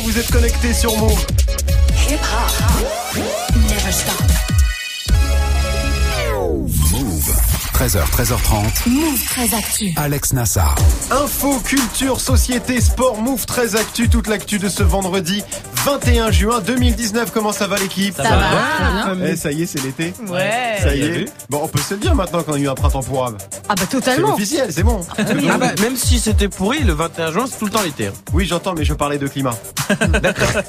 vous êtes connectés sur Move. Hip hop. Never stop. 13h, 13h30. Move très actu. Alex Nassar. Info, culture, société, sport, Move très actu, toute l'actu de ce vendredi 21 juin 2019. Comment ça va l'équipe? Ça va, bien. Eh, ça y est, c'est l'été. Ouais. Ça y est. Bon, on peut se le dire maintenant qu'on a eu un printemps pourrave. Ah bah C'est totalement. officiel, c'est bon. Ah bah, même si c'était pourri, le 21 juin, c'est tout le temps l'été. hein. Oui, j'entends, mais je parlais de climat.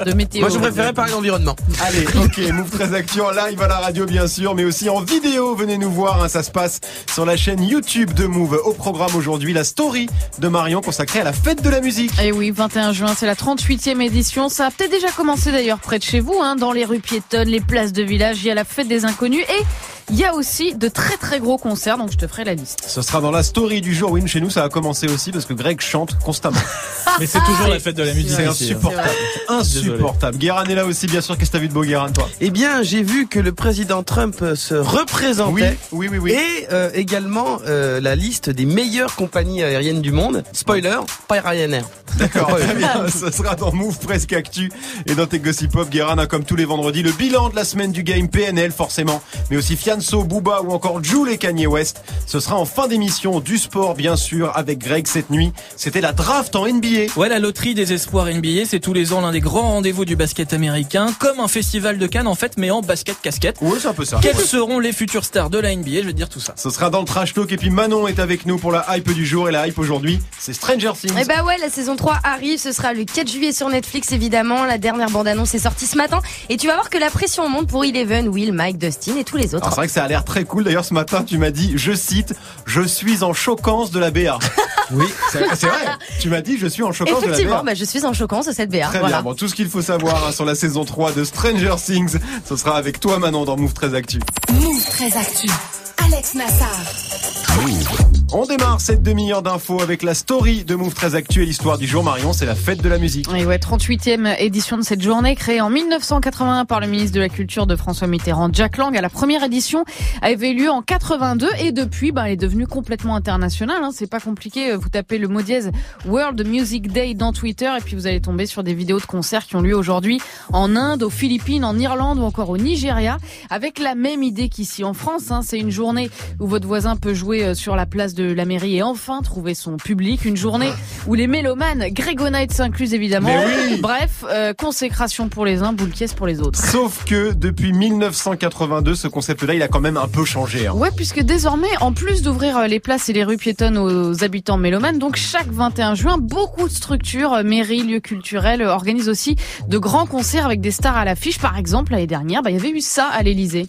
De météo. Moi, je préférais parler d'environnement. Allez, ok, Move très actu en live à la radio bien sûr, mais aussi en vidéo. Venez nous voir, hein, ça se passe sur la chaîne YouTube de Move. Au programme aujourd'hui, la story de Marion consacrée à la fête de la musique. Et Eh oui, 21 juin, c'est la 38e édition. Ça a peut-être déjà commencé d'ailleurs près de chez vous, hein, dans les rues piétonnes, les places de village. Il y a la fête des inconnus et il y a aussi de très très gros concerts. Donc je te ferai la liste. Ce sera dans la story du jour. Oui, chez nous, ça a commencé aussi parce que Greg chante constamment. Mais c'est toujours la fête de la musique. C'est hein. insupportable. Insupportable. Guérin est là aussi, bien sûr. Qu'est-ce que t'as vu de beau, Guérin, toi? Eh bien, j'ai vu que le président Trump euh, se Oui, représentait. oui, oui, oui. Et euh, également euh, la liste des meilleures compagnies aériennes du monde. Spoiler, pas Ryanair. D'accord, très bien. Ce sera dans Move Presque Actu et dans tes Gossip Pop. Guérin a comme tous les vendredis le bilan de la semaine du game PNL forcément, mais aussi Fianso, Booba ou encore Jules et Kanye West. Ce sera en fin d'émission du sport bien sûr avec Greg cette nuit. C'était la draft en NBA. Ouais, la loterie des espoirs NBA, c'est tous les ans l'un des grands rendez-vous du basket américain, comme un festival de Cannes en fait, mais en basket casquette. Oui, c'est un peu ça. Quelles seront les futures stars de la NBA Je vais te dire tout ça. Ce sera dans le trash talk et puis Manon est avec nous pour la hype du jour et la hype aujourd'hui, c'est Stranger Things. Eh bah ouais, la saison 3 arrive, ce sera le 4 juillet sur Netflix évidemment. La dernière bande-annonce est sortie ce matin et tu vas voir que la pression monte pour Eleven, Will, Mike, Dustin et tous les autres. Alors c'est vrai que ça a l'air très cool. D'ailleurs, ce matin, tu m'as dit, je cite, je suis en choquance de la BA. oui, c'est vrai. Tu m'as dit, je suis en choquance de la Effectivement, BA. bah, je suis en choquance de cette BA. Très voilà. bien. Bon, tout ce qu'il faut savoir hein, sur la saison 3 de Stranger Things, ce sera avec toi, Manon, dans Move très Actu. Move très actu. Alex Nassar. On démarre cette demi-heure d'infos avec la story de Move très Actu et l'histoire du jour. Marion, c'est la fête de la musique. Et ouais, 38e édition de cette journée, créée en 1981 par le ministre de la Culture de François Mitterrand, Jack Lang. À la première édition avait lieu en 82 et depuis, bah, elle est devenue complètement internationale. Hein. C'est pas compliqué. Vous tapez le mot dièse World Music Day dans Twitter et puis vous allez tomber sur des vidéos de concerts qui ont lieu aujourd'hui en Inde, aux Philippines, en Irlande ou encore au Nigeria, avec la même idée qu'ici en France. Hein. C'est une journée où votre voisin peut jouer euh, sur la place de la mairie et enfin trouver son public. Une journée où les mélomanes, Gregonites s'inclusent évidemment. Mais oui Bref, euh, consécration pour les uns, boule caisse pour les autres. Sauf que depuis 1982, ce concept-là, il a quand même un peu changé. hein. Ouais, puisque désormais, en plus d'ouvrir euh, les places et les rues piétonnes aux habitants mélomanes, donc chaque 21 juin, beaucoup de structures, euh, mairies, lieux culturels, organisent aussi de grands concerts avec des stars à l'affiche. Par exemple, l'année dernière, bah, il y avait eu ça à l'Elysée.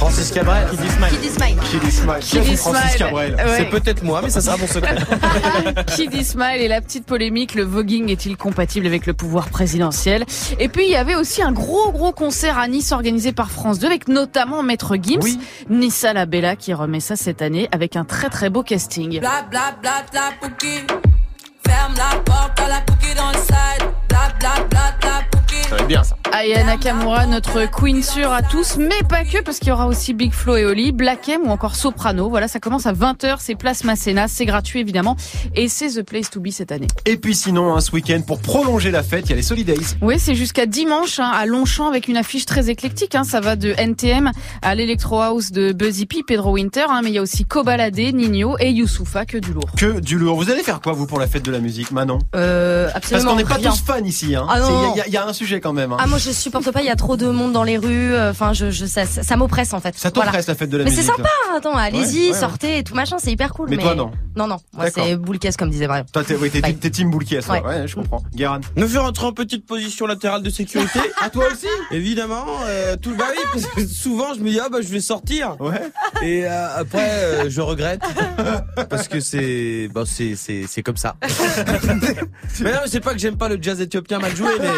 Francis Cabrel. Kid is mine. Kid Ismail. Qui a dit Francis. Cabrel Ouais. C'est peut-être moi, mais ça sera mon secret. Kid Ismail et la petite polémique, le voguing est-il compatible avec le pouvoir présidentiel? Et puis il y avait aussi un gros gros concert à Nice organisé par France 2 avec notamment Maître Gims, Oui. Nissa Labella qui remet ça cette année avec un très très beau casting. Bla bla bla bla. Ferme la porte à la dans le side. Bla bla bla. Ça va être bien ça. Aya Nakamura, notre queen sûre à tous, mais pas que, parce qu'il y aura aussi Big Flo et Oli, Black M ou encore Soprano. Voilà, ça commence à 20h, c'est Place Masséna, c'est gratuit évidemment, et c'est The Place to Be cette année. Et puis sinon, hein, ce week-end, pour prolonger la fête, il y a les Solidays. Oui, c'est jusqu'à dimanche hein, à Longchamp avec une affiche très éclectique. Hein. Ça va de NTM à l'Electro House de Buzzy P, Pedro Winter, hein, mais il y a aussi Kobalade, Nino et Youssoufa, que du lourd. Que du lourd. Vous allez faire quoi, vous, pour la fête de la musique, Manon? Euh, Parce absolument qu'on n'est pas tous fans ici. Hein. Ah y, il y a un sujet quand même. Hein. Ah moi je supporte pas, il y a trop de monde dans les rues, euh, enfin je, je ça, ça, ça m'oppresse en fait. ça Voilà. t'oppresse la fête de la Mais c'est musique. sympa, hein, attends, allez-y, Ouais, ouais, sortez et tout machin, c'est hyper cool. Mais toi, non Non, non, moi D'accord. c'est boule caisse comme disait Marion. Toi, t'es, oui, team toi. Ouais. Ouais, je comprends. Guérin. Me faire rentrer en petite position latérale de sécurité. À toi aussi Évidemment, euh, tout bah oui, parce que souvent je me dis ah bah je vais sortir Ouais. et euh, après euh, je regrette parce que c'est bah c'est c'est c'est comme ça. mais non, mais c'est pas que j'aime pas le jazz éthiopien mal joué mais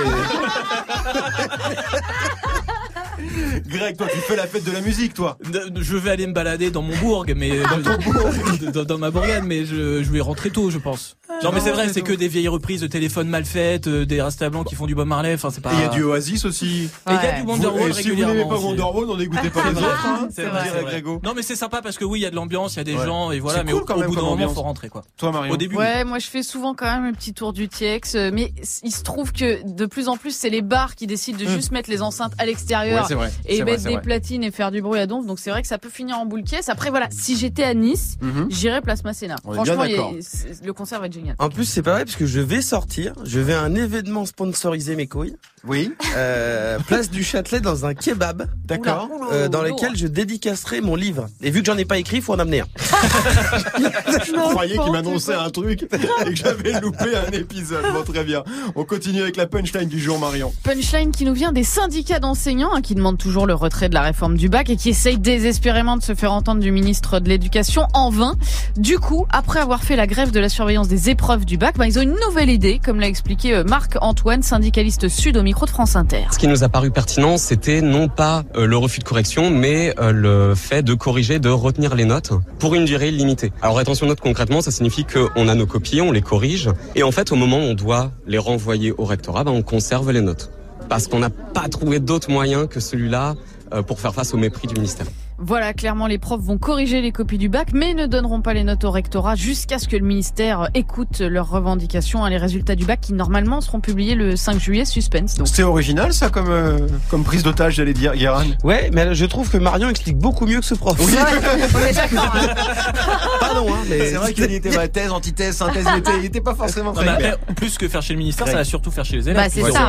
Greg, toi, tu fais la fête de la musique, toi. Je vais aller me balader dans mon bourg, mais dans, dans- dans- dans ma bourgade, mais je, je vais rentrer tôt, je pense. Non mais c'est vrai, c'est que des vieilles reprises de téléphones mal faites, euh, des Rasta blancs qui font du Bob Marley, enfin c'est pas... Et il y a du Oasis aussi. Et il y a du Wonderwall si vous n'aimez pas. Wonderwall, n'en dégoûtez pas les vrai, autres. Hein, c'est vrai, dirait c'est vrai. Grégo. Non mais c'est sympa parce que oui, il y a de l'ambiance, il y a des Ouais. gens et voilà, C'est mais cool au, quand au même bout d'un comme moment, ambiance. faut rentrer quoi. Toi, Marion. Au début, Ouais, moi je fais souvent quand même un petit tour du TX, euh, mais il se trouve que de plus en plus c'est les bars qui décident de Hmm. juste mettre les enceintes à l'extérieur c'est vrai. et C'est vrai, mettre c'est des vrai. platines et faire du bruit à donf. Donc c'est vrai que ça peut finir en boule caisse. Après voilà, si j'étais à Nice, Mhm. j'irais place Masséna. On est bien Franchement, il y a- d'accord. c'est- le concert va être En plus, c'est pas vrai parce que je vais sortir, je vais à un événement sponsorisé mes couilles, Oui, euh, place du Châtelet dans un kebab, d'accord. euh, dans lequel je dédicacerai mon livre. Et vu que j'en ai pas écrit, il faut en amener un. Je croyais qu'il m'annonçait un truc et que j'avais loupé un épisode. Bon, très bien. On continue avec la punchline du jour, Marion. Punchline qui nous vient des syndicats d'enseignants hein, qui demandent toujours le retrait de la réforme du bac et qui essayent désespérément de se faire entendre du ministre de l'Éducation en vain. Du coup, après avoir fait la grève de la surveillance des épreuves du bac, bah, ils ont une nouvelle idée, comme l'a expliqué euh, Marc Antoine, syndicaliste sud au de. Ce qui nous a paru pertinent, c'était non pas euh, le refus de correction, mais euh, le fait de corriger, de retenir les notes pour une durée limitée. Alors attention note concrètement, ça signifie qu'on a nos copies, on les corrige, et en fait au moment où on doit les renvoyer au rectorat, ben, on conserve les notes. Parce qu'on n'a pas trouvé d'autre moyen que celui-là euh, pour faire face au mépris du ministère. Voilà, clairement, les profs vont corriger les copies du bac, mais ne donneront pas les notes au rectorat jusqu'à ce que le ministère écoute leurs revendications. hein, Les résultats du bac qui normalement seront publiés le 5 juillet, suspense. C'est original, ça, comme, euh, comme prise d'otage, j'allais dire, Guéran. Ouais, mais je trouve que Marion explique beaucoup mieux que ce prof. On est d'accord. hein. Pardon, hein, mais C'est vrai qu'il était ma thèse, antithèse, synthèse, il était, il était pas forcément Non, très après, plus que faire chez le ministère, Ouais. ça va surtout faire chez les élèves. Bah, c'est ça.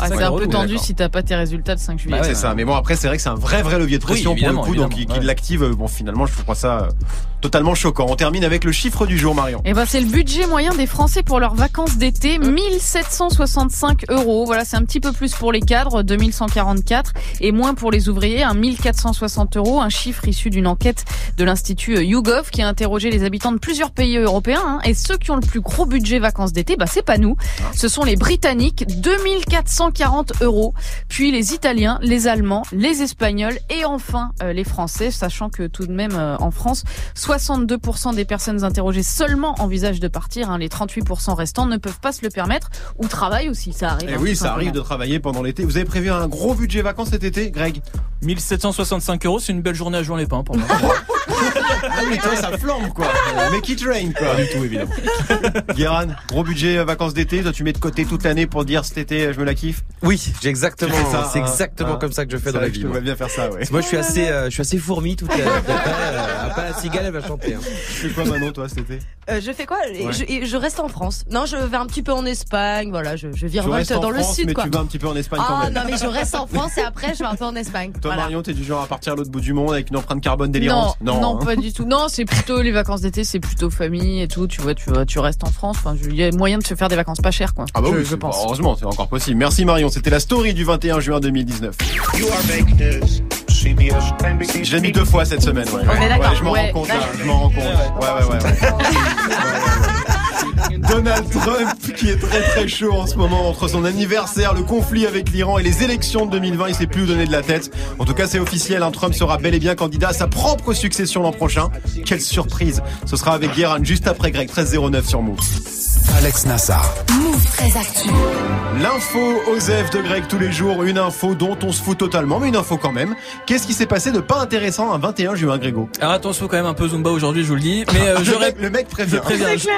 Ah, c'est un peu tendu si t'as pas tes résultats de 5 juillet. Bah ouais. c'est ça. Mais bon, après, c'est vrai que c'est un vrai, vrai levier de pression Oui, pour le coup, qui, qui ouais. l'active. euh, Bon, finalement, je trouve ça euh, totalement choquant. On termine avec le chiffre du jour, Marion. Eh ben, c'est le budget moyen des Français pour leurs vacances d'été, 1765 euros. Voilà, c'est un petit peu plus pour les cadres, 2144, et moins pour les ouvriers, un 1460 euros. Un chiffre issu d'une enquête de l'Institut euh, YouGov qui a interrogé les habitants de plusieurs pays européens. hein. et ceux qui ont le plus gros budget vacances d'été, bah, c'est pas nous. Ce sont les Britanniques, 2440 euros. Puis les Italiens, les Allemands, les Espagnols et enfin euh, les Français, sachant que tout de même euh, en France, 62% des personnes interrogées seulement envisagent de partir. hein. Les 38% restants ne peuvent pas se le permettre ou travaillent aussi. Ça arrive. Et hein, oui, ça arrive de travailler pendant l'été. Vous avez prévu un gros budget vacances cet été, Greg? 1765 euros, c'est une belle journée à jouer les pains pour moi. Ah oui, toi, ça flambe, quoi. Make it rain, quoi. Pas du tout, évidemment. Guéran, gros budget euh, vacances d'été. Toi, tu mets de côté toute l'année pour dire cet été, euh, je me la kiffe? oui, j'ai exactement, ça, c'est exactement hein. comme ça que je fais dans la vie. Je bien faire ça, ouais. Moi, je suis assez, euh, je suis assez fourmi toute la. Après, euh, après, la cigale, elle va chanter. hein. Tu fais quoi, Manon, toi, cet été? Euh, je fais quoi? Ouais. je, reste en France. Non, je vais un petit peu en Espagne. Voilà, je, je virevolte dans le sud, mais quoi. tu vas un petit peu en Espagne quand Ah même. non, mais je reste en France et après je vais un peu en Espagne. Toi, Voilà. Marion, t'es du genre à partir à l'autre bout du monde avec une empreinte carbone Non, délirante non, hein. pas du tout. Non, c'est plutôt les vacances d'été, c'est plutôt famille et tout. Tu vois, tu vois, tu restes en France. Enfin, il y a moyen de se faire des vacances pas chères, quoi. Ah bah je, oui, je pense. heureusement, c'est encore possible. Merci Marion, c'était la story du 21 juin 2019. Je l'ai mis deux fois cette semaine, ouais. On est d'accord, je m'en rends compte, je m'en rends compte. Ouais, ouais, ouais. Donald Trump qui est très très chaud en ce moment entre son anniversaire, le conflit avec l'Iran et les élections de 2020, il sait plus où donner de la tête. En tout cas, c'est officiel, un Trump sera bel et bien candidat à sa propre succession l'an prochain. Quelle surprise Ce sera avec Guérin juste après Greg 1309 sur Move. Alex Nassar. Move très actu. L'info Osef de Greg tous les jours, une info dont on se fout totalement, mais une info quand même. Qu'est-ce qui s'est passé de pas intéressant un 21 juin, Grégo? Alors attention quand même un peu Zumba aujourd'hui, je vous le dis. Mais euh, j'aurais mec, le mec prévient.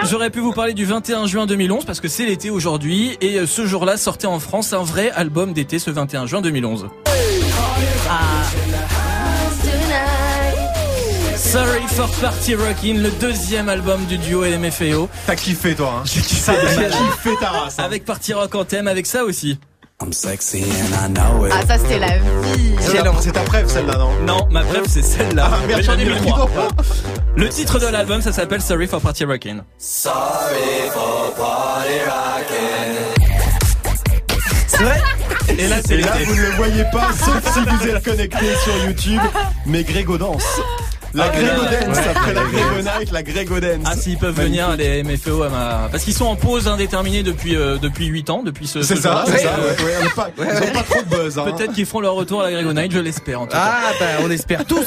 J'aurais pu vous parler du 21 juin 2011 parce que c'est l'été aujourd'hui et euh, ce jour-là sortait en France un vrai album d'été ce 21 juin 2011. Sorry for Party Rockin', le deuxième album du duo LMFAO. T'as kiffé toi, hein J'ai kiffé, kiffé ta race. hein. Avec Party Rock en thème, avec ça aussi. I'm sexy and I know it. Ah, ça c'était la vie. C'est ta- C'est ta preuve celle-là, non? Non, ma bref, c'est celle-là. Ah, merde, Mais J'en ai j'ai mis mis trois. trois. Le titre de l'album, ça s'appelle Sorry for Party Rockin'. C'est vrai? Et là, c'est Et là, vous ne le voyez pas, sauf si vous êtes connecté sur YouTube. Mais Grégo danse. La Ah, Grego ouais. Dance, Ouais. après la Grego Night, la Grego Dance. Ah s'ils peuvent venir les MFO à ma parce qu'ils sont en pause indéterminée depuis euh, depuis 8 ans depuis ce C'est ce ça, c'est ça, ils ont pas trop de buzz, hein. Peut-être qu'ils feront leur retour à la Grego Night, je l'espère en tout cas. Ah, bah, on espère tous.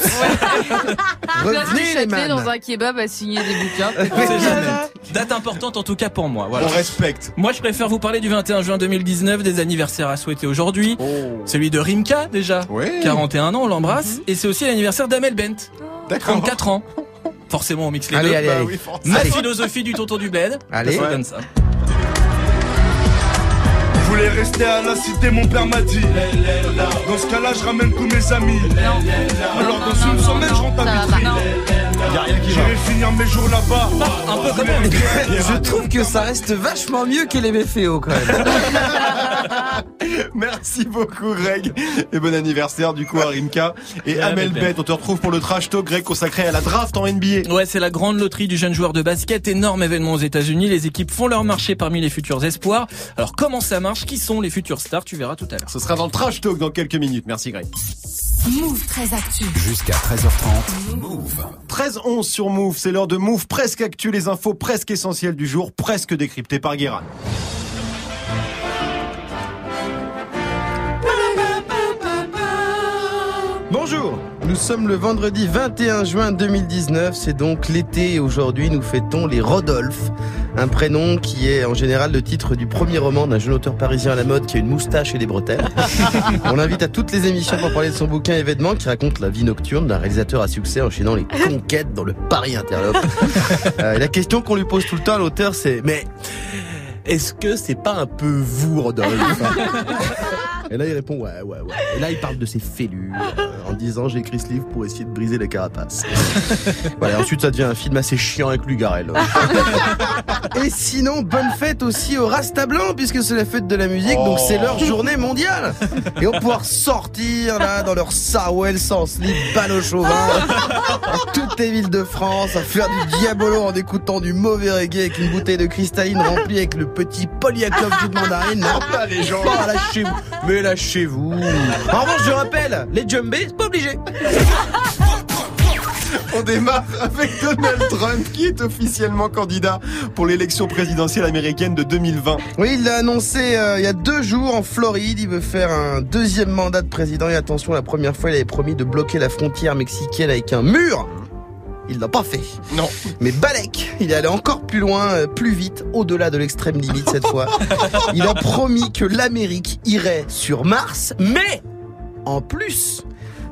Revenez, les man. dans un kebab à signer des bouquins. Date importante en tout cas pour moi. Voilà. On respecte. Moi, je préfère vous parler du 21 juin 2019, des anniversaires à souhaiter aujourd'hui. Celui de Rimka, déjà. Ouais. 41 ans, on l'embrasse. Et c'est aussi l'anniversaire d'Amel Bent. D'accord. 34 ans. Forcément, on mixe les Allez, deux. allez, Bah allez. oui. Ma Allez. philosophie du tonton du bled. Allez. Ça donne ça. Je voulais rester à la cité, mon père m'a dit. Dans ce cas-là, je ramène tous mes amis. Alors dans une semaine, je rentre à Vitry. J'irai finir mes jours là-bas. Un peu quand même. Je trouve que ça reste vachement mieux que les méféos quand même. Merci beaucoup Greg et bon anniversaire du coup à Rimka et Amel Bet. On te retrouve pour le trash talk Greg consacré à la draft en NBA. Ouais, c'est la grande loterie du jeune joueur de basket, énorme événement aux États-Unis. Les équipes font leur marché parmi les futurs espoirs. Alors comment ça marche Qui sont les futurs stars Tu verras tout à l'heure. Ce sera dans le trash talk dans quelques minutes. Merci Greg. Move très actu. Jusqu'à 13h30. Move. 13-11 sur Move, c'est l'heure de Move presque actu, les infos presque essentielles du jour, presque décryptées par Guérin. Bonjour, nous sommes le vendredi 21 juin 2019, c'est donc l'été et aujourd'hui nous fêtons les Rodolphe, un prénom qui est en général le titre du premier roman d'un jeune auteur parisien à la mode qui a une moustache et des bretelles. On l'invite à toutes les émissions pour parler de son bouquin événement qui raconte la vie nocturne d'un réalisateur à succès enchaînant les conquêtes dans le Paris interlope. Euh, la question qu'on lui pose tout le temps à l'auteur c'est mais est-ce que c'est pas un peu vous Rodolphe? Et là, il répond ouais, ouais, ouais. Et là, il parle de ses fêlures euh, en disant j'ai écrit ce livre pour essayer de briser les carapaces. voilà, ensuite, ça devient un film assez chiant avec Lugarel. Et sinon, bonne fête aussi au Rasta Blanc, puisque c'est la fête de la musique, donc c'est leur journée mondiale. Et on va pouvoir sortir là dans leur sarouel sans slip, balle au chauvin, dans toutes les villes de France, à faire du diabolo en écoutant du mauvais reggae avec une bouteille de cristalline remplie avec le petit Polyakov de mandarine. Non, pas les gens. Bah, lâchez-vous. Mais lâchez-vous. En revanche, je rappelle, les jumbés, c'est pas obligé. On démarre avec Donald Trump qui est officiellement candidat pour l'élection présidentielle américaine de 2020. Oui, il l'a annoncé euh, il y a deux jours en Floride. Il veut faire un deuxième mandat de président. Et attention, la première fois, il avait promis de bloquer la frontière mexicaine avec un mur. Il l'a pas fait. Non. Mais Balek, il est allé encore plus loin, euh, plus vite, au-delà de l'extrême limite cette fois. Il a promis que l'Amérique irait sur Mars, mais en plus,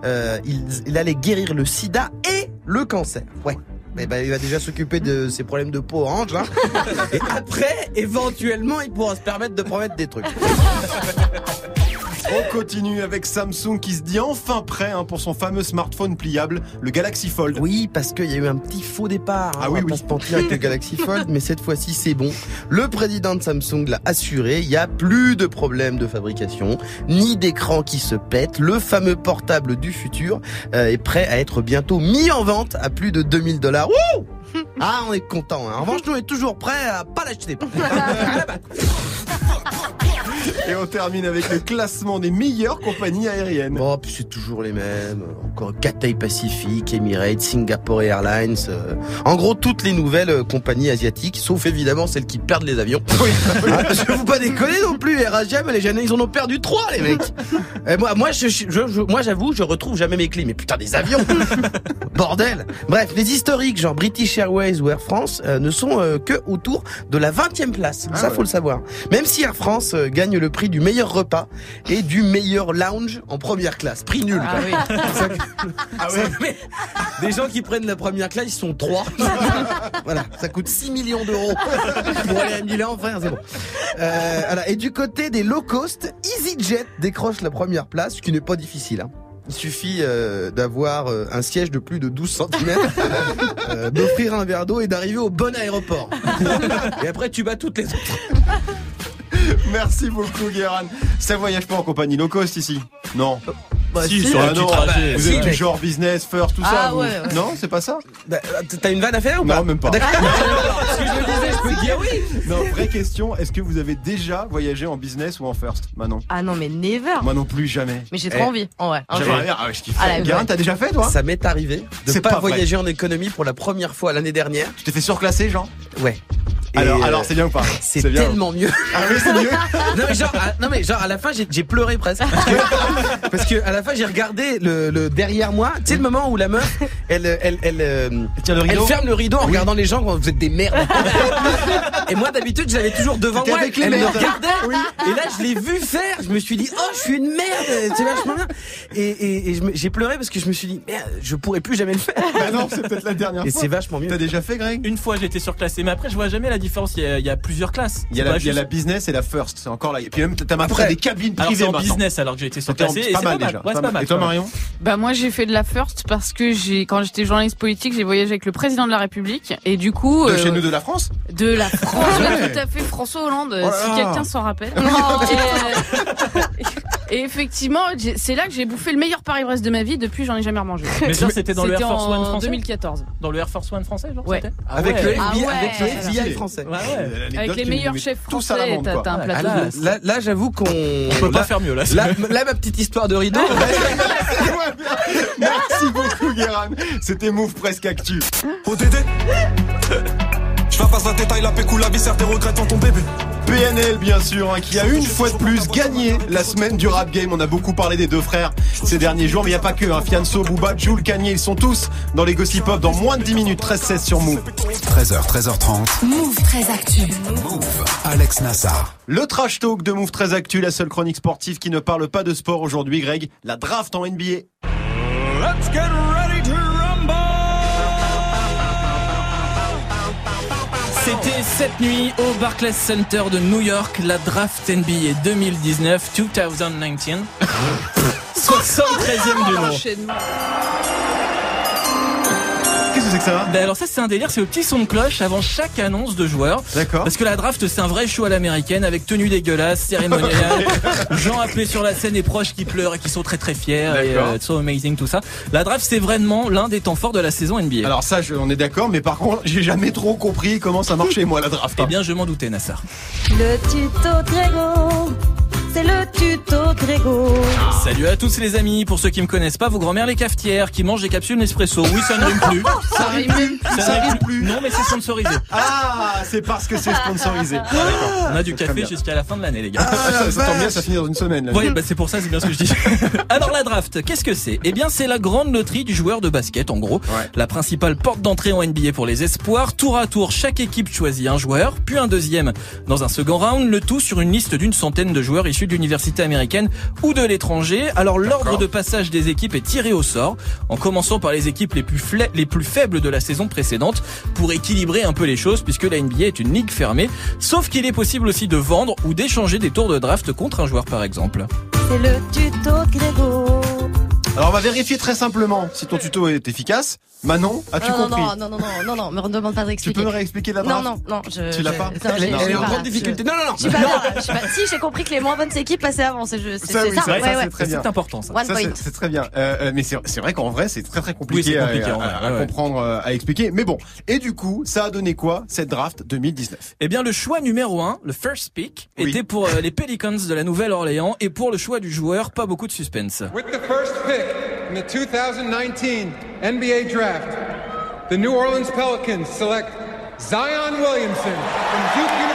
euh, il, il allait guérir le sida et le cancer. Ouais. Mais ben, il va déjà s'occuper de ses problèmes de peau orange. Hein. Et après, éventuellement, il pourra se permettre de promettre des trucs. On continue avec Samsung qui se dit enfin prêt hein, pour son fameux smartphone pliable, le Galaxy Fold. Oui, parce qu'il y a eu un petit faux départ. hein, Ah on oui, pas se mentir avec le Galaxy Fold, mais cette fois-ci c'est bon. Le président de Samsung l'a assuré, il y a plus de problèmes de fabrication, ni d'écran qui se pète. Le fameux portable du futur euh, est prêt à être bientôt mis en vente à plus de 2000 dollars. Ah, on est content. Hein. En revanche, nous on est toujours prêts à pas l'acheter. Et on termine avec le classement des meilleures compagnies aériennes. Bon, puis c'est toujours les mêmes. Encore Cathay Pacific, Emirates, Singapore Airlines. euh, En gros, toutes les nouvelles euh, compagnies asiatiques, sauf évidemment celles qui perdent les avions. Hein, parce que faut pas déconner non plus. Mais les Janais, ils en ont perdu trois, les mecs. Et moi, moi, je, je- je- moi, j'avoue, je retrouve jamais mes clés. Mais putain, des avions Bordel Bref, les historiques, genre British Airways ou Air France, euh, ne sont euh, que autour de la 20e place. Ah Ça, ouais. faut le savoir. Même si Air France euh, gagne le prix du meilleur repas et du meilleur lounge en première classe. Prix nul. Ah quoi. oui. Ça- ça- mais Des gens qui prennent la première classe, ils sont trois. voilà, ça coûte 6 millions d'euros pour aller à Milan, frère, c'est bon. Euh, voilà. Et du côté des low cost, EasyJet décroche la première place, ce qui n'est pas difficile. hein. Il suffit euh, d'avoir euh, un siège de plus de 12 cm, euh, d'offrir un verre d'eau et d'arriver au bon aéroport. Et après, tu bats toutes les autres. Merci beaucoup Guéran. Ça voyage pas en compagnie low cost ici Non. Bah, Si, si. sur Ah le petit non, trajet. vous si, êtes du mec. genre business first, tout ça. Ah vous ouais, ouais. Non, c'est pas ça Bah, T'as une vanne à faire ou pas Non, même pas. D'accord. Parce que je me disais, je peux dire oui. Non, vraie question, est-ce que vous avez déjà voyagé en business ou en first Manon Ah non, mais never. Moi non plus, jamais. Mais j'ai Eh. trop envie. En vrai. un. J'aimerais bien. Ah ouais, je kiffe. Ah, Guérin, t'as déjà fait toi Ça m'est arrivé de C'est pas, pas voyager en économie pour la première fois l'année dernière. Tu t'es fait surclasser, Jean Ouais. Alors, euh, alors c'est bien ou pas c'est bien. tellement mieux. Ah oui, c'est mieux. non mais genre, à, non mais genre à la fin j'ai pleuré presque parce que, parce que à la fin j'ai regardé le, le derrière moi, tu sais le moment où la meuf elle elle elle euh, Tiens, le elle ferme le rideau en regardant les gens quand vous êtes des merdes. et moi d'habitude j'avais toujours devant moi, avec les elle me regardait. Et là je l'ai vu faire, je me suis dit oh je suis une merde, c'est vachement bien. Et, j'ai pleuré parce que je me suis dit merde je pourrais plus jamais le faire. Bah non, c'est peut-être la dernière Et fois. c'est vachement mieux. T'as déjà fait, Greg? Une fois, j'ai été surclassé, mais après, je vois jamais la différence. Il y a, il y a plusieurs classes. il y, a la, pas il y a juste- la business et la first, c'est encore là. Et puis même, t'as maintenant Après- des cabines Alors, privées c'est en business alors que j'ai été surclassé. c'est pas mal déjà. Ouais, pas c'est pas mal. mal. Et toi. Marion Bah moi j'ai fait de la first parce que j'ai quand j'étais journaliste politique j'ai voyagé avec le président de la République et du coup De euh, chez nous, de la France de la France Ah tout à fait François Hollande Oh là si là. quelqu'un s'en rappelle et, effectivement c'est là que j'ai bouffé le meilleur Paris-Brest de ma vie depuis j'en ai jamais remangé Mais genre, c'était dans le Air Force One en français 2014 Dans le Air Force One français, genre Ouais. c'était Ah Avec ouais. le Ah ouais. avec le. FBI français. Ouais, ouais. L'anecdote avec les meilleurs chefs français t'as un Ah, plateau là, Là, là j'avoue qu'on On peut pas faire mieux là. Là, là, ma petite histoire de rideau. Merci beaucoup, Guérin. C'était Move Presque Actu. ODD la passe la détail, la pécou, la tes regrets dans ton bébé. PNL, bien sûr, hein, qui a une fois de plus gagné la semaine du rap game. On a beaucoup parlé des deux frères ces derniers jours, mais il n'y a pas que. Hein. Fianso, Booba, Jules, Kanye, ils sont tous dans les Gossip Pop dans moins de 10 minutes. 13-16 sur Move. 13h, 13h30. Move très actu. Move. Alex Nassar. Le trash talk de Move très actu, la seule chronique sportive qui ne parle pas de sport aujourd'hui, Greg. La draft en NBA. Let's get ready C'était cette nuit au Barclays Center de New York, la draft NBA 2019, 2019. 73e du nom. Que ça Ben alors ça c'est un délire, c'est le petit son de cloche avant chaque annonce de joueur. D'accord. Parce que la draft c'est un vrai show à l'américaine avec tenue dégueulasse, cérémoniale, gens appelés sur la scène et proches qui pleurent et qui sont très très fiers et euh, so amazing tout ça. La draft c'est vraiment l'un des temps forts de la saison NBA. Alors ça, je- on est d'accord, mais par contre, j'ai jamais trop compris comment ça marchait, moi, la draft. eh bien je m'en doutais Nassar. Le tuto Grégo, c'est le tuto Grégo. Salut à tous les amis, pour ceux qui me connaissent pas, vos grand-mères les cafetières qui mangent des capsules Nespresso. Oui, ça ne rime plus. ça Ça, ne rime plus. Non, mais c'est sponsorisé. Ah, c'est parce que c'est sponsorisé. Ah. On a du café jusqu'à la fin de l'année, les gars. Ah, ça, ça tombe bien, ça finit dans une semaine. Là. Oui, bah c'est pour ça, c'est bien ce que je dis. Alors la draft, qu'est-ce que c'est? Eh bien, c'est la grande loterie du joueur de basket, en gros. Ouais. La principale porte d'entrée en NBA pour les espoirs. Tour à tour, chaque équipe choisit un joueur, puis un deuxième dans un second round, le tout sur une liste d'une centaine de joueurs issus de l'université américaine ou de l'étranger. Alors l'ordre de passage des équipes est tiré au sort, en commençant par les équipes les plus, fla- les plus faibles de la saison précédente, pour équilibrer un peu les choses, puisque la NBA est une ligue fermée. Sauf qu'il est possible aussi de vendre ou d'échanger des tours de draft contre un joueur par exemple. C'est le tuto Grégo. Alors, on va vérifier très simplement si ton tuto est efficace. Manon, as-tu non, compris non, non, non, non, non, non, me demande pas de Tu peux me réexpliquer la Non, draft non, non, je. Tu l'as je- pas non, Elle est, je- elle est je- en je- grande je- difficulté. Non, non, non. Je suis pas là, je suis pas- Si, j'ai compris que les moins bonnes équipes passaient avant. C'est je- c'est- Ça, c'est oui, ça. c'est vrai, Ouais, ça, ouais. c'est très bien. C'est important ça. One Ça, point. c'est- c'est très bien. Euh, euh, mais c'est c'est vrai qu'en vrai, c'est très très compliqué, Oui, c'est compliqué, à, en vrai, à- à ouais, ouais. comprendre, euh, à expliquer. Mais bon. Et du coup, ça a donné quoi cette draft 2019 Eh bien, le choix numéro un, le first pick, Oui. était pour euh, les Pelicans de la Nouvelle-Orléans et pour le choix du joueur, pas beaucoup de suspense. With the first pick in the 2019 NBA draft, the New Orleans Pelicans select Zion Williamson from Duke University.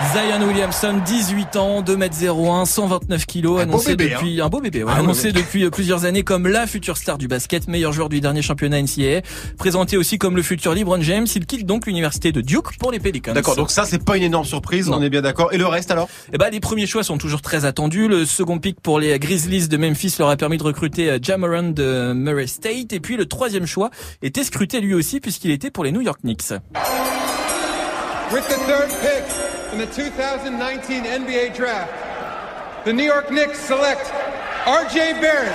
Zion Williamson, 18 ans, 2m01, 129 kilos, Un beau annoncé bébé, depuis un beau bébé, ouais, Ah, annoncé depuis euh, plusieurs années comme la future star du basket, meilleur joueur du dernier championnat NCAA, présenté aussi comme le futur LeBron James. Il quitte donc l'université de Duke pour les Pelicans. D'accord. Donc ça, c'est pas une énorme surprise. Non. On est bien d'accord. Et le reste alors? Eh ben, les premiers choix sont toujours très attendus. Le second pick pour les Grizzlies de Memphis leur a permis de recruter euh, Jamoran de Murray State. Et puis le troisième choix était scruté lui aussi puisqu'il était pour les New York Knicks. With the third pick in the 2019 NBA draft, the New York Knicks select RJ Barrett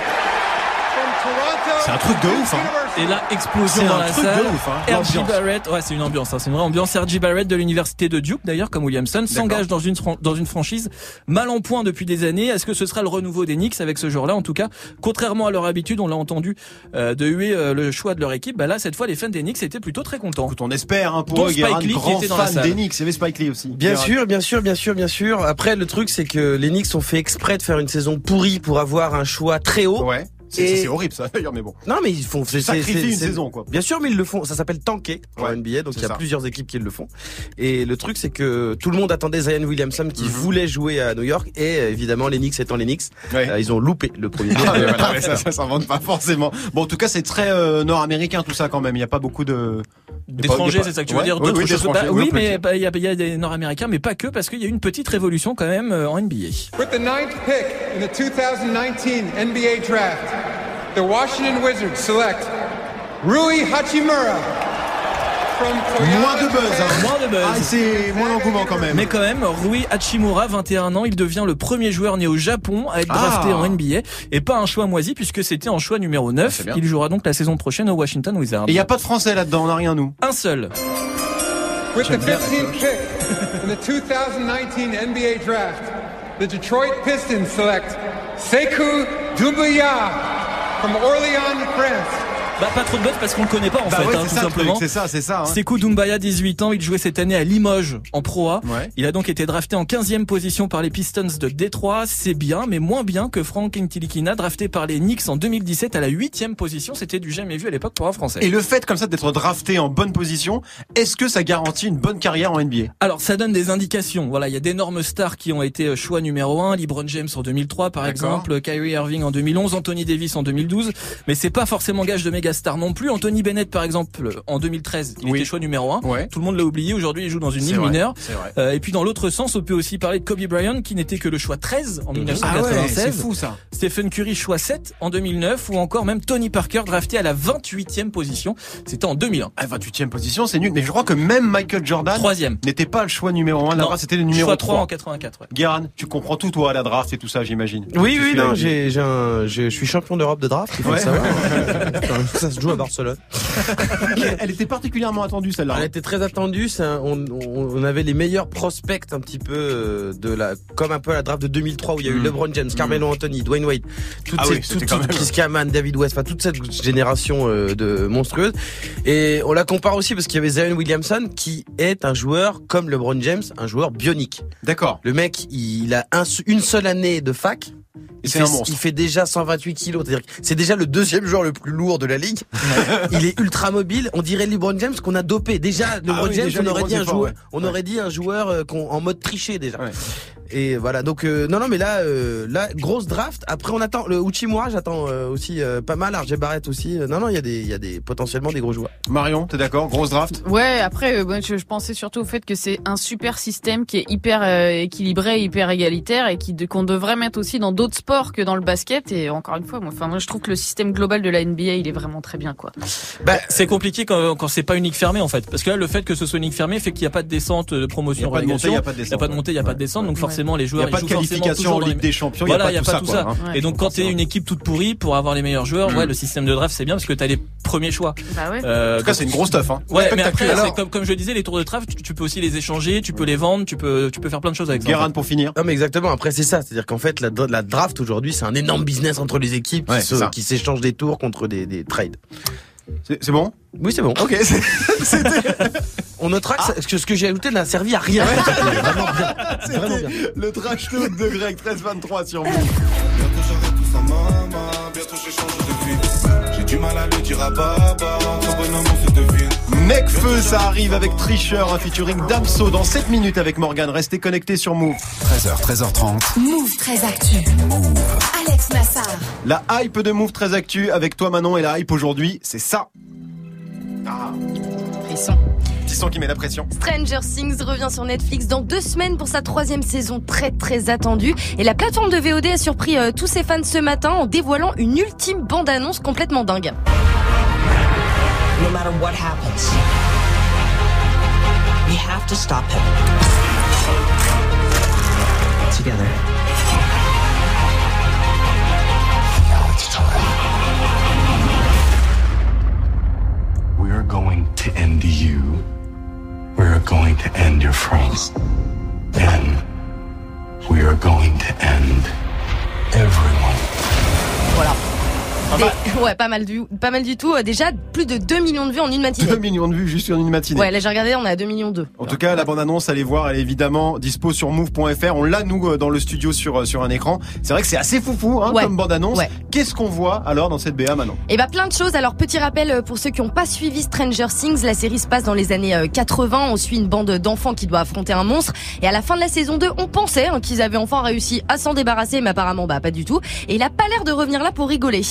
from Toronto. C'est un truc de ouf, hein. Et là, explosion C'est dans un la truc de salle. ouf, hein. Barrett, ouais, c'est une ambiance, hein, c'est une vraie ambiance. R.J. Barrett de l'université de Duke, d'ailleurs, comme Williamson, s'engage dans une, dans une franchise mal en point depuis des années. Est-ce que ce sera le renouveau des Knicks avec ce joueur-là? En tout cas, contrairement à leur habitude, on l'a entendu euh, de huer euh, le choix de leur équipe. Bah là, cette fois, les fans des Knicks étaient plutôt très contents. Écoute, on espère hein, pour Dont eux, Spike Lee qui était dans la fan salle. des Knicks. Il y avait Spike Lee aussi. Bien Guérin. sûr, bien sûr, bien sûr, bien sûr. Après, le truc, c'est que les Knicks ont fait exprès de faire une saison pourrie pour avoir un choix très haut. Ouais. C'est horrible ça d'ailleurs, mais bon. Non, mais ils font. c'est- Sacrifie c'est- une saison, quoi. Bien sûr, mais ils le font. Ça s'appelle tanker en Ouais, NBA, donc il y a ça. plusieurs équipes qui le font. Et le truc, c'est que tout le monde attendait Zion Williamson Mhm. qui voulait jouer à New York, et euh, évidemment, les Knicks étant les Knicks, Ouais. euh, ils ont loupé le premier. Ah, mais tour. voilà, mais ça, ça s'invente pas forcément. Bon, en tout cas, c'est très euh, nord-américain tout ça quand même. Il n'y a pas beaucoup de D'étrangers, c'est ça que tu veux Ouais, dire oui, d'autres oui, choses Bah, oui, mais bah, il y, a, il y a des Nord-Américains, mais pas que, parce qu'il y a eu une petite révolution quand même euh, en NBA. With the ninth pick in the 2019 NBA draft, the Washington Wizards select Rui Hachimura. Moins de buzz. Hein. Moins de buzz. Ah, c'est moins d'engouement quand même. Mais quand même, Rui Hachimura, 21 ans, il devient le premier joueur né au Japon à être drafté Ah. en NBA et pas un choix moisi puisque c'était en choix numéro 9. c'est bien. il jouera donc la saison prochaine au Washington Wizards. Et il n'y a pas de français là-dedans, on n'a rien nous. un seul. With the J'aime bien la 15th pick in the 2019 NBA draft, the Detroit Pistons select Sekou Doumbouya from Orléans, France. Bah pas trop de buzz parce qu'on le connaît pas en Bah fait, ouais, hein, c'est tout ça simplement. c'est ça, c'est ça. hein. Sekou Doumbaya, 18 ans, il jouait cette année à Limoges en Pro A. Ouais. Il a donc été drafté en 15e position par les Pistons de Détroit. C'est bien, mais moins bien que Frank Ntilikina, drafté par les Knicks en 2017 à la 8e position. C'était du jamais vu à l'époque pour un Français. Et le fait comme ça d'être drafté en bonne position, est-ce que ça garantit une bonne carrière en NBA Alors, ça donne des indications. Voilà, il y a d'énormes stars qui ont été euh, choix numéro 1. LeBron James en 2003, par exemple. Kyrie Irving en 2011. Anthony Davis en 2012. Mais c'est pas forcément gage de méga stars non plus. Anthony Bennett, par exemple, en 2013, il Oui. était choix numéro 1. Ouais. Tout le monde l'a oublié. Aujourd'hui, il joue dans une ligue mineure. Euh, et puis dans l'autre sens, on peut aussi parler de Kobe Bryant qui n'était que le choix 13 en Ah ouais, 1996. c'est fou ça. Stephen Curry choix 7 en 2009 ou encore même Tony Parker drafté à la 28e position. C'était en 2001. À 28e position, c'est nul. Mais je crois que même Michael Jordan Troisième. n'était pas le choix numéro 1 Non, là-bas, c'était le numéro choix 3 3. en 84. Ouais. Guérin, tu comprends tout toi à la draft et tout ça, j'imagine. Oui, Tu oui, non, j'ai, j'ai un, j'ai- je suis champion d'Europe de draft, il faut Ouais. le savoir. Ça se joue à Barcelone. Elle était particulièrement attendue celle-là. Elle était très attendue. un- on, avait les meilleurs prospects un petit peu euh, de la, comme un peu à la draft de 2003 où il y a eu Mm. LeBron James, Carmelo Anthony, Dwayne Wade, toutes Ah ces, oui, toutes, toutes- David West, enfin toute cette génération euh, de monstrueuses. Et on la compare aussi parce qu'il y avait Zion Williamson qui est un joueur comme LeBron James, un joueur bionique. D'accord. Le mec, il a un- une seule année de fac. Il fait, un monstre. il fait déjà 128 kilos, c'est déjà le deuxième joueur le plus lourd de la ligue. il est ultra mobile. On dirait LeBron James qu'on a dopé. Déjà, LeBron Ah oui, James, déjà, on aurait dit un joueur, ouais. on Ouais. aurait dit un joueur euh, en mode triché déjà. Ouais. Et voilà. Donc euh, non, non, mais là, euh, là, grosse draft. Après, on attend le Uchimura. J'attends euh, aussi euh, pas mal. RJ Barrett aussi. Euh, Non, non, il y a des, il y a des potentiellement des gros joueurs. Marion, t'es d'accord? Grosse draft? Ouais, après, euh, je, je pensais surtout au fait que c'est un super système qui est hyper euh, équilibré, hyper égalitaire et qui qu'on devrait mettre aussi dans d'autres sports que dans le basket. Et encore une fois, moi, enfin, moi, je trouve que le système global de la NBA, il est vraiment très bien, quoi. Bah, C'est compliqué quand, quand c'est pas une ligue fermée en fait. Parce que là, le fait que ce soit une ligue fermée fait qu'il n'y a pas de descente de promotion. Il y a pas de montée, il y a pas de a descente, pas de montée, il y a ouais. pas de descente. Donc Ouais. forcément, les Il n'y joueurs a pas de qualification en Ligue des Champions, il Voilà, n'y a pas tout ça. quoi, hein. Ouais. Et donc quand t'es une équipe toute pourrie pour avoir les meilleurs joueurs, Mm. ouais, le système de draft c'est bien parce que t'as les premiers choix. Bah ouais. Euh, En tout cas, c'est une grosse stuff. Hein. Ouais, mais après, Spectaculaire. c'est comme, comme je disais, les tours de draft, tu, tu peux aussi les échanger, tu peux les vendre, tu peux, tu peux faire plein de choses avec ça. en Guérin fait. pour finir. Non mais exactement. Après c'est ça, c'est-à-dire qu'en fait la, la draft aujourd'hui c'est un énorme business entre les équipes Ouais, qui s'échangent des tours contre des, des trades. C'est c'est bon? Oui c'est bon. Ok, c'est- On notera que, ça- que ce que j'ai ajouté n'a servi à rien. Vraiment bien. Vraiment bien. c'était le trash talk de Greg 1323 sur vous. Bientôt j'arrête tout ça, maman. Bientôt je change de vie. J'ai du mal à le dire à papa. Entre bonhomme, on se devine. Necfeu, ça arrive avec Tricheur, un featuring Damso dans 7 minutes avec Morgan. Restez connectés sur Move. 13h, 13h30. Move très actu. Alex Nassar. La hype de Move très actu avec toi Manon et la hype aujourd'hui, c'est ça. Ah, Frisson. Petit son qui met la pression. Stranger Things revient sur Netflix dans deux semaines pour sa troisième saison très très attendue. Et la plateforme de VOD a surpris euh, tous ses fans ce matin en dévoilant une ultime bande-annonce complètement dingue. No matter what happens, we have to stop him. Together. We are going to end your friends, And we are going to end everyone. Voilà. Des- Ouais, pas mal du, pas mal du tout. Euh, Déjà, plus de 2 millions de vues en une matinée. 2 millions de vues juste en une matinée. Ouais, là j'ai regardé, on est à 2 millions 2. En tout cas, la bande-annonce, allez voir, elle est évidemment dispo sur move.fr. On l'a, nous, euh, dans le studio sur, euh, sur un écran. C'est vrai que c'est assez foufou hein, Ouais. comme bande-annonce. Ouais. Qu'est-ce qu'on voit alors dans cette BA maintenant Et bah plein de choses. Alors petit rappel pour ceux qui n'ont pas suivi Stranger Things, la série se passe dans les années euh, 80. On suit une bande d'enfants qui doit affronter un monstre. Et à la fin de la saison 2, on pensait hein, qu'ils avaient enfin réussi à s'en débarrasser, mais apparemment bah pas du tout. Et il a pas l'air de revenir là pour rigoler.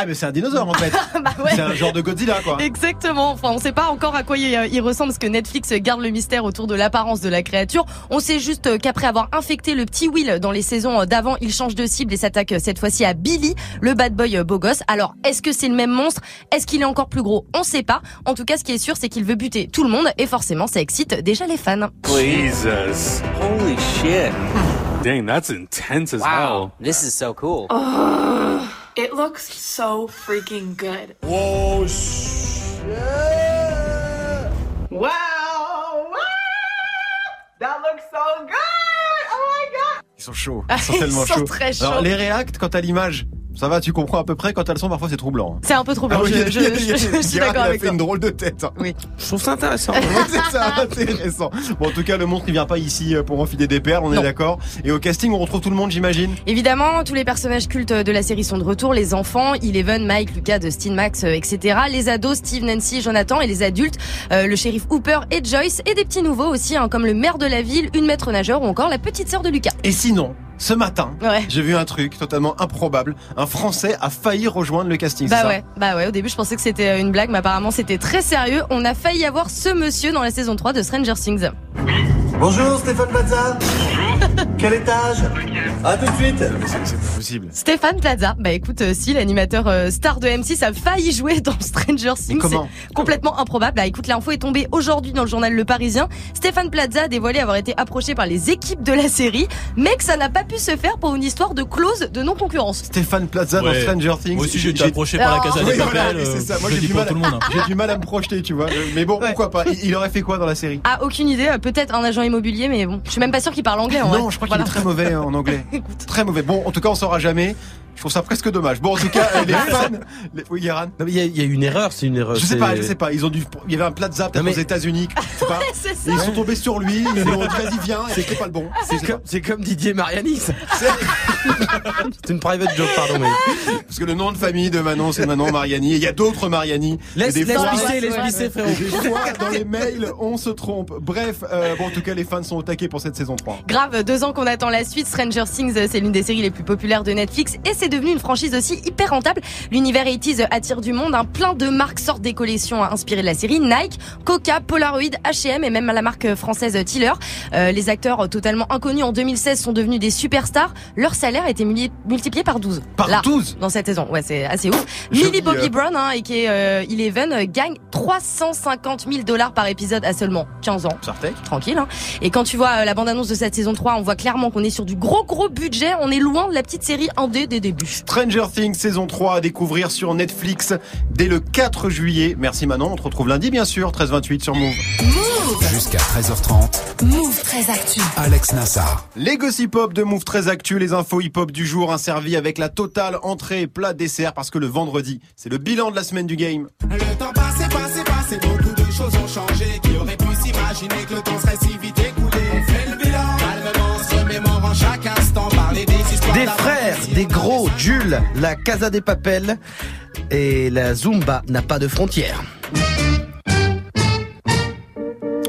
Ah, mais c'est un dinosaure en fait. Bah ouais. C'est un genre de Godzilla quoi. Exactement. Enfin, on sait pas encore à quoi il, euh, il ressemble parce que Netflix garde le mystère autour de l'apparence de la créature. On sait juste euh, qu'après avoir infecté le petit Will dans les saisons euh, d'avant, il change de cible et s'attaque cette fois-ci à Billy, le bad boy beau gosse. Alors, est-ce que c'est le même monstre? Est-ce qu'il est encore plus gros? On sait pas. En tout cas, ce qui est sûr, c'est qu'il veut buter tout le monde et forcément, ça excite déjà les fans. Jesus. Holy shit. Dang, that's intense as hell. This is so cool. Oh, it looks so freaking good. Whoa, shit. Wow! That looks so good! Oh my god! Ils sont chauds. Ah, Ils sont ils tellement sont chauds. très chauds. Alors, les réacts, quant à l'image, ça va, tu comprends à peu près. Quand elles sont, parfois, c'est troublant. hein. C'est un peu troublant. Ah oui, je, je- je- je suis d'accord il a avec fait toi. une drôle de tête. hein. Oui. Je trouve ça intéressant. c'est ça, intéressant. Bon, en tout cas, le monstre, il vient pas ici euh, pour enfiler des perles, on Non. est d'accord. Et au casting, on retrouve tout le monde, j'imagine? Évidemment, tous les personnages cultes de la série sont de retour. Les enfants, Eleven, Mike, Lucas, Dustin, Max, euh, etc. Les ados, Steve, Nancy, Jonathan. Et les adultes, euh, le shérif Hooper et Joyce. Et des petits nouveaux aussi, hein, comme le maire de la ville, une maître nageur ou encore la petite sœur de Lucas. Et sinon, ce matin, Ouais. j'ai vu un truc totalement improbable. Un Français a failli rejoindre le casting. Bah ça ouais, bah ouais, au début je pensais que c'était euh, une blague, mais apparemment c'était très sérieux. On a failli avoir ce monsieur dans la saison 3 de Stranger Things. Bonjour Stéphane Plaza. Quel étage À tout de suite. C'est pas possible. Stéphane Plaza, bah écoute, euh, si l'animateur euh, star de M6 a failli jouer dans Stranger Things, c'est complètement improbable. Bah écoute, l'info est tombée aujourd'hui dans le journal Le Parisien. Stéphane Plaza a dévoilé avoir été approché par les équipes de la série, mais que ça n'a pas pu se faire pour une histoire de clause de non-concurrence. Stéphane Plaza Ouais. dans Stranger Things. Moi aussi, j'ai été approché par la Casa Oui, des voilà, Papel. c'est ça. Moi, j'ai du tout le monde. hein. j'ai du mal à me projeter, tu vois. Mais bon, pourquoi pas. Il, il aurait fait quoi dans la série? Ah, aucune idée, euh, peut-être un agent immobilier, mais bon, je suis même pas sûr qu'il parle anglais en vrai. Non, je crois qu'il Voilà. est très mauvais hein, en anglais. Très mauvais. Bon, en tout cas, on saura jamais. Je trouve ça presque dommage. Bon, en tout cas, euh, les fans. Les... Oui, Guéran Non, mais il y, a- il y a une erreur, c'est une erreur. Je sais pas, je sais pas. Ils ont dû. Il y avait un Plaza peut-être mais- aux États-Unis. je sais pas. ça. ils sont tombés sur lui. Ils lui ont dit vas-y viens. Et c'était pas le bon. C'est comme, c'est comme Didier Mariani. ça. C'est une private joke, pardon. Mais... Parce que le nom de famille de Manon, c'est Manon Mariani. Et il y a d'autres Mariani. Laisse, laisse fois- pisser, laisse ouais. pisser, frérot. des fois, dans les mails, on se trompe. Bref, euh, bon, en tout cas, les fans sont au taquet pour cette saison 3. Grave, deux ans qu'on attend la suite. Stranger Things, euh, c'est l'une des séries les plus populaires de Netflix et c'est devenu une franchise aussi hyper rentable. L'univers 80s attire du monde. hein. Plein de marques sortent des collections inspirées de la série. Nike, Coca, Polaroid, H&M et même la marque française Tiller. Euh, les acteurs totalement inconnus en 2016 sont devenus des superstars. Leur salaire a été multiplié par 12. Par Là, 12 Dans cette saison. Ouais, c'est assez ouf. Je Millie Bobby euh, Brown, hein, et qui est euh, Eleven, gagne 350 000 dollars par épisode à seulement 15 ans Sartek tranquille. hein. Et quand tu vois la bande-annonce de cette saison 3, on voit clairement qu'on est sur du gros gros budget. On est loin de la petite série indé des Stranger Things saison 3 à découvrir sur Netflix dès le 4 juillet. Merci Manon, on te retrouve lundi bien sûr, 13h28 sur Move. Jusqu'à 13h30, Move très actu. Alex Nassar. Les gossip hop de Move très actu, les infos hip hop du jour, un servi avec la totale entrée plat dessert parce que le vendredi, c'est le bilan de la semaine du game. Le temps passé, passé, passé, beaucoup de choses ont changé. Qui aurait pu s'imaginer que le temps serait si vite des frères, des gros, Jules, la Casa des Papels et la Zumba n'a pas de frontières.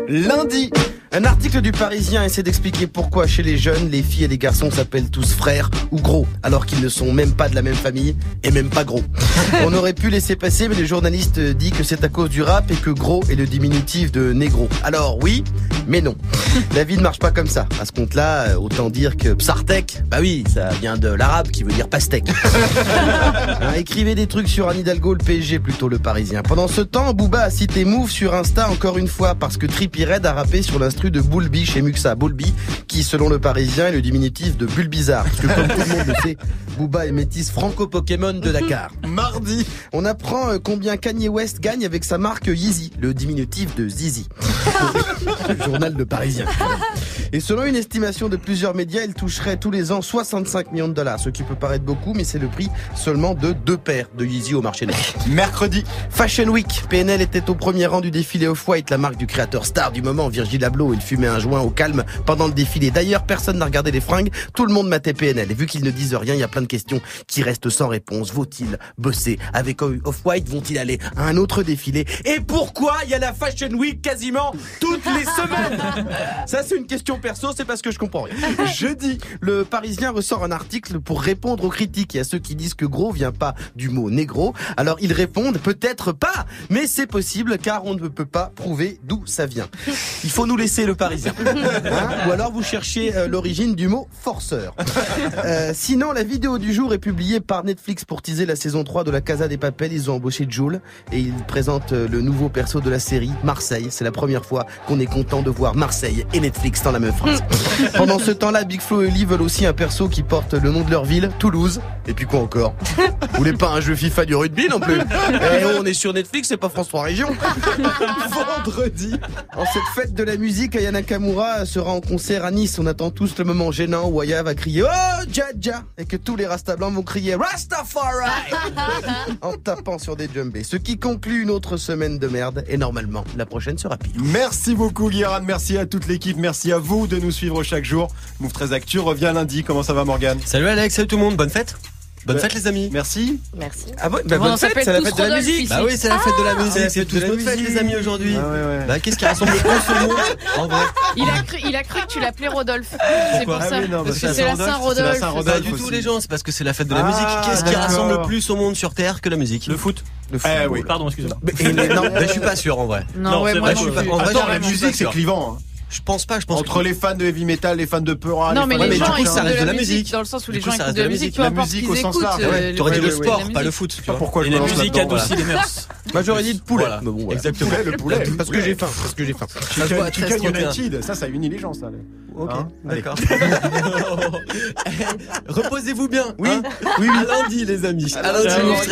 Lundi, Un article du Parisien essaie d'expliquer pourquoi chez les jeunes, les filles et les garçons s'appellent tous frères ou gros, alors qu'ils ne sont même pas de la même famille et même pas gros. On aurait pu laisser passer, mais le journaliste dit que c'est à cause du rap et que gros est le diminutif de négro. Alors oui, mais non. La vie ne marche pas comme ça. À ce compte-là, euh, autant dire que Psartek, bah oui, ça vient de l'arabe qui veut dire pastèque. Hein, écrivez des trucs sur Anne Hidalgo, le PSG plutôt le Parisien. Pendant ce temps, Booba a cité Move sur Insta encore une fois parce que Trippie Red a rappé sur l'instru de Boulby chez Muxa. Boulby, qui selon le Parisien est le diminutif de Bulbizarre. Parce que comme tout le monde le sait, Booba est métis franco-Pokémon de Dakar. Mardi, on apprend euh, combien Kanye West gagne avec sa marque Yeezy, le diminutif de Zizi. Le journal de Parisien. Et selon une estimation de plusieurs médias, il toucherait tous les ans 65 millions de dollars, ce qui peut paraître beaucoup, mais c'est le prix seulement de deux paires de Yeezy au marché noir. Mercredi, Fashion Week, PNL était au premier rang du défilé Off-White, la marque du créateur star du moment, Virgil Abloh. Il fumait un joint au calme pendant le défilé. D'ailleurs, personne n'a regardé les fringues, tout le monde matait PNL. Et vu qu'ils ne disent rien, il y a plein de questions qui restent sans réponse. Vaut-il bosser avec Off-White? Vont-ils aller à un autre défilé? Et pourquoi il y a la Fashion Week quasiment toutes les semaines? Ça, c'est une question perso, c'est parce que je comprends rien. Jeudi, le Parisien ressort un article pour répondre aux critiques et à ceux qui disent que gros vient pas du mot négro. Alors ils répondent peut-être pas, mais c'est possible car on ne peut pas prouver d'où ça vient. Il faut nous laisser le Parisien. Hein Ou alors vous cherchez euh, l'origine du mot forceur. Euh, sinon, la vidéo du jour est publiée par Netflix pour teaser la saison 3 de la Casa des Papel. Ils ont embauché Jules et ils présentent euh, le nouveau perso de la série, Marseille. C'est la première fois qu'on est content de voir Marseille et Netflix dans la même phrase. Pendant ce temps-là, Big Flo et Oli veulent aussi un perso qui porte le nom de leur ville, Toulouse. Et puis quoi encore Vous voulez pas un jeu FIFA du rugby non plus Eh on est sur Netflix, c'est pas France 3 Région. Vendredi, en cette fête de la musique, Aya Nakamura sera en concert à Nice. On attend tous le moment gênant où Aya va crier Oh Jaja et que tous les Rasta blancs vont crier Rastafari en tapant sur des jumbés. Ce qui conclut une autre semaine de merde et normalement la prochaine sera pire. Merci beaucoup Guérin, merci à toute l'équipe, merci à vous de nous suivre chaque jour. Move 13 Actu revient lundi, comment ça va Morgan Salut Alex, salut tout le monde, bonne fête Bonne Ouais. fête les amis Merci. Merci. Ah ouais, bah On bonne fête, c'est la fête de la musique. Bah oui, c'est la fête de la musique, c'est tous notre fête musique. les amis aujourd'hui Ah ouais, ouais. Bah qu'est-ce qui rassemble le plus au monde En vrai Il a cru, il a cru que tu l'appelais Rodolphe. C'est pour Ah ça. oui, non, parce bah, que c'est c'est la Saint-Rodolphe, Saint-Rodolphe. c'est la Saint-Rodolphe. Pas du tout les gens, c'est parce que c'est la fête de la Ah, musique Qu'est-ce qui rassemble le plus au monde sur Terre que la musique Le foot. Le Eh football. oui. Pardon, excusez-moi. Non, je suis pas sûr en vrai Non, ouais, moi je suis pas- en vrai, la musique c'est clivant. Je pense pas, je pense Entre que... les fans de heavy metal, les fans de Peura, Non, les mais fans les gens coup, écoutent ça reste de la musique, dans le sens où les gens ça écoutent reste de la musique, La musique au sens large. euh, T'aurais dit ouais, le sport, pas le foot pourquoi la musique adoucit les mœurs. Bah j'aurais dit le poulet. Exactement. Le poulet, le Parce que j'ai faim, parce que j'ai faim. 13-31. United, ça, ça unit les gens, ça. Ok, Hein d'accord. Reposez-vous bien. Oui, hein oui, oui. À lundi les amis. À lundi. lundi.